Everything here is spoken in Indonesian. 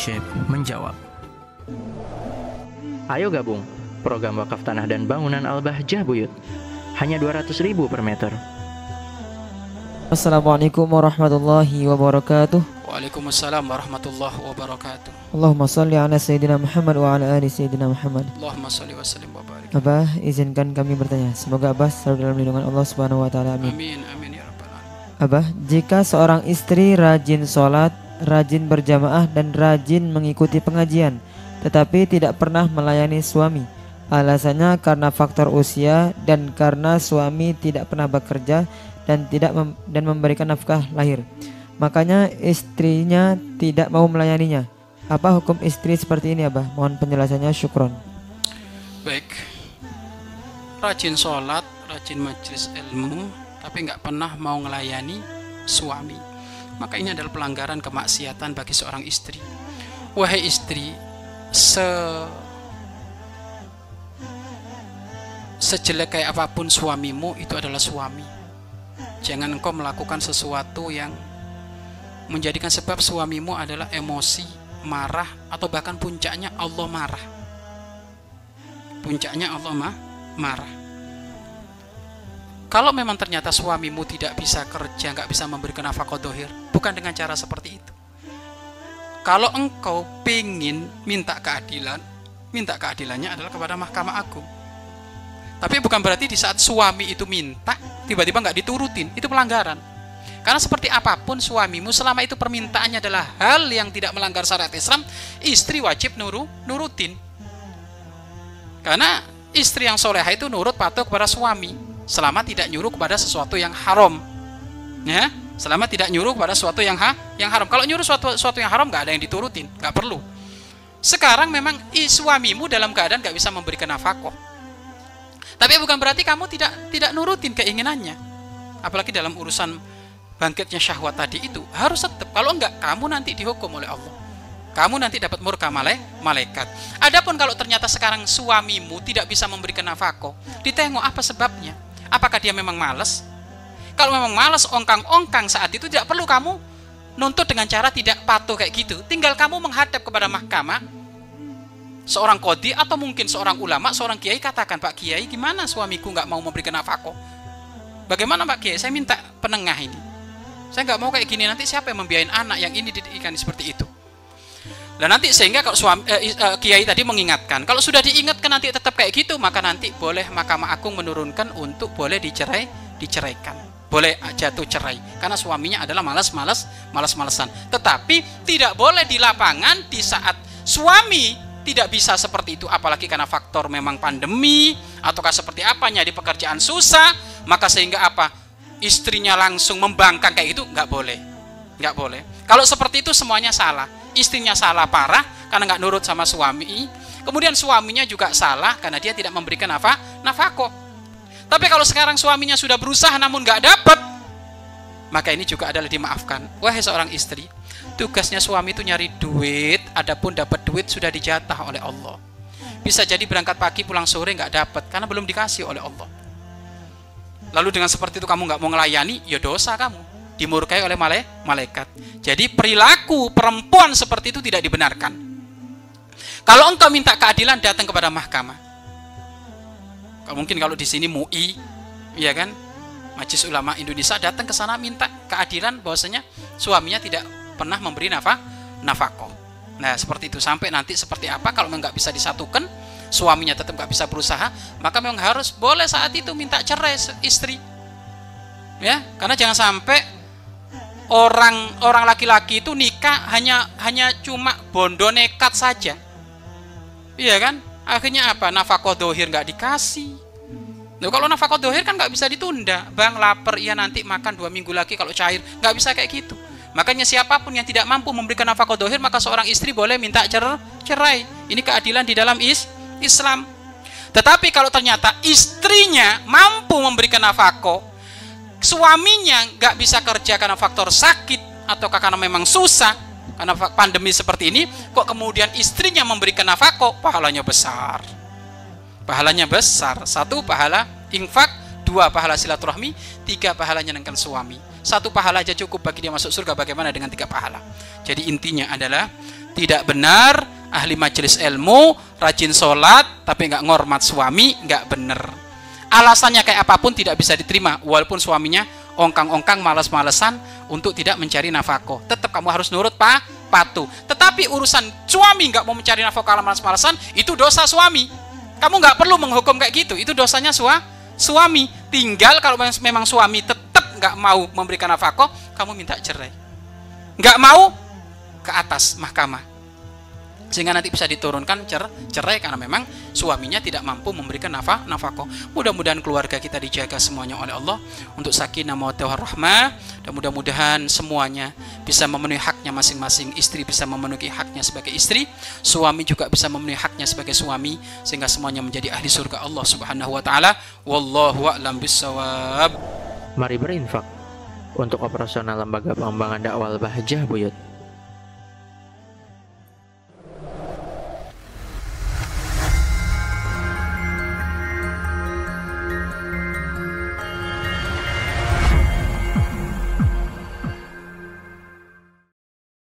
Syekh menjawab. Ayo gabung program wakaf tanah dan bangunan Al-Bahjah Buyut. Hanya 200 ribu per meter. Assalamualaikum warahmatullahi wabarakatuh. Waalaikumsalam warahmatullahi wabarakatuh. Allahumma salli ala Sayyidina Muhammad wa ala ali Sayyidina Muhammad. Allahumma salli wa sallim wa barik. Abah, izinkan kami bertanya. Semoga Abah selalu dalam lindungan Allah Subhanahu wa taala. Amin. Amin amin ya rabbal alamin. Abah, jika seorang istri rajin sholat, rajin berjamaah dan rajin mengikuti pengajian, tetapi tidak pernah melayani suami, alasannya karena faktor usia dan karena suami tidak pernah bekerja dan tidak mem- dan memberikan nafkah lahir. Makanya istrinya tidak mau melayaninya. Apa hukum istri seperti ini, Abah? Mohon penjelasannya, syukron. Baik. Rajin sholat, rajin majelis ilmu, tapi nggak pernah mau melayani suami. Maka ini adalah pelanggaran kemaksiatan bagi seorang istri. Wahai istri, se sejelek kayak apa pun suamimu itu adalah suami. Jangan engkau melakukan sesuatu yang menjadikan sebab suamimu adalah emosi, marah, atau bahkan puncaknya Allah marah. Puncaknya Allah ma marah. Kalau memang ternyata suamimu tidak bisa kerja, nggak bisa memberikan nafkah dohir, bukan dengan cara seperti itu. Kalau engkau pingin minta keadilan, minta keadilannya adalah kepada Mahkamah Agung. Tapi bukan berarti di saat suami itu minta, tiba-tiba nggak diturutin, itu pelanggaran. Karena seperti apa pun suamimu, selama itu permintaannya adalah hal yang tidak melanggar syariat Islam, istri wajib nuru, nurutin. Karena istri yang soleha itu nurut patuh kepada suami, selama tidak nyuruh kepada sesuatu yang haram. Ya, selama tidak nyuruh kepada sesuatu yang ha, yang haram. Kalau nyuruh sesuatu, sesuatu yang haram nggak ada yang diturutin, nggak perlu. Sekarang memang suamimu dalam keadaan nggak bisa memberikan nafkah. Tapi bukan berarti kamu tidak tidak nurutin keinginannya. Apalagi dalam urusan bangkitnya syahwat tadi itu harus tetap. Kalau enggak, kamu nanti dihukum oleh Allah. Kamu nanti dapat murka malaikat. Adapun kalau ternyata sekarang suamimu tidak bisa memberikan nafkah, ditengok apa sebabnya? Apakah dia memang malas? Kalau memang malas ongkang-ongkang saat itu tidak perlu kamu nuntut dengan cara tidak patuh kayak gitu. Tinggal kamu menghadap kepada mahkamah, seorang kodi atau mungkin seorang ulama, seorang kiai katakan, Pak Kiai, gimana suamiku nggak mau memberikan nafkah? Bagaimana Pak Kiai? Saya minta penengah ini. Saya nggak mau kayak gini. Nanti siapa yang membiayain anak yang ini didikan seperti itu? Dan nanti sehingga kalau suami eh, eh, kiai tadi mengingatkan, kalau sudah diingatkan nanti tetap kayak gitu, maka nanti boleh Mahkamah Agung menurunkan untuk boleh dicerai, diceraikan. Boleh jatuh cerai karena suaminya adalah malas-malas, malas-malesan. Tetapi tidak boleh di lapangan di saat suami tidak bisa seperti itu apalagi karena faktor memang pandemi ataukah seperti apanya di pekerjaan susah, maka sehingga apa? Istrinya langsung membangkang kayak itu nggak boleh. Nggak boleh. Kalau seperti itu semuanya salah istrinya salah parah karena nggak nurut sama suami. Kemudian suaminya juga salah karena dia tidak memberikan apa nafkah. Tapi kalau sekarang suaminya sudah berusaha namun nggak dapat, maka ini juga adalah dimaafkan. Wahai seorang istri, tugasnya suami itu nyari duit, adapun dapat duit sudah dijatah oleh Allah. Bisa jadi berangkat pagi pulang sore nggak dapat karena belum dikasih oleh Allah. Lalu dengan seperti itu kamu nggak mau ngelayani, ya dosa kamu dimurkai oleh malaikat. Jadi perilaku perempuan seperti itu tidak dibenarkan. Kalau engkau minta keadilan datang kepada mahkamah. Mungkin kalau di sini MUI, ya kan, Majelis Ulama Indonesia datang ke sana minta keadilan bahwasanya suaminya tidak pernah memberi nafkah nafkah. Nah seperti itu sampai nanti seperti apa kalau nggak bisa disatukan, suaminya tetap nggak bisa berusaha, maka memang harus boleh saat itu minta cerai istri. Ya, karena jangan sampai orang orang laki-laki itu nikah hanya hanya cuma bondo nekat saja. Iya kan? Akhirnya apa? Nafkah dohir nggak dikasih. Loh, kalau nafkah dohir kan nggak bisa ditunda. Bang lapar iya nanti makan dua minggu lagi kalau cair. Nggak bisa kayak gitu. Makanya siapa pun yang tidak mampu memberikan nafkah dohir maka seorang istri boleh minta cer cerai. Ini keadilan di dalam is Islam. Tetapi kalau ternyata istrinya mampu memberikan nafkah suaminya nggak bisa kerja karena faktor sakit atau karena memang susah karena pandemi seperti ini kok kemudian istrinya memberikan nafkah pahalanya besar? Pahalanya besar. Satu pahala infak. Dua pahala silaturahmi. Tiga pahala nyenangkan suami. Satu pahala aja cukup bagi dia masuk surga. Bagaimana dengan tiga pahala? Jadi intinya adalah tidak benar ahli majelis ilmu rajin sholat tapi nggak ngormat suami nggak benar alasannya kayak apa pun tidak bisa diterima walaupun suaminya ongkang-ongkang malas-malesan untuk tidak mencari nafkah. Tetap kamu harus nurut pak. Patuh. Tetapi urusan suami nggak mau mencari nafkah malas-malesan itu dosa suami. Kamu nggak perlu menghukum kayak gitu. Itu dosanya sua suami. Tinggal kalau memang suami tetap nggak mau memberikan nafkah kamu minta cerai. Nggak mau ke atas mahkamah sehingga nanti bisa diturunkan cer cerai karena memang suaminya tidak mampu memberikan nafkah nafkah. Mudah-mudahan keluarga kita dijaga semuanya oleh Allah untuk sakinah mawaddah rahmah dan mudah-mudahan semuanya bisa memenuhi haknya masing-masing. Istri bisa memenuhi haknya sebagai istri, suami juga bisa memenuhi haknya sebagai suami sehingga semuanya menjadi ahli surga Allah Subhanahu wa taala. Wallahu a'lam bissawab. Mari berinfak untuk operasional lembaga pengembangan dakwah Bahjah Buyut.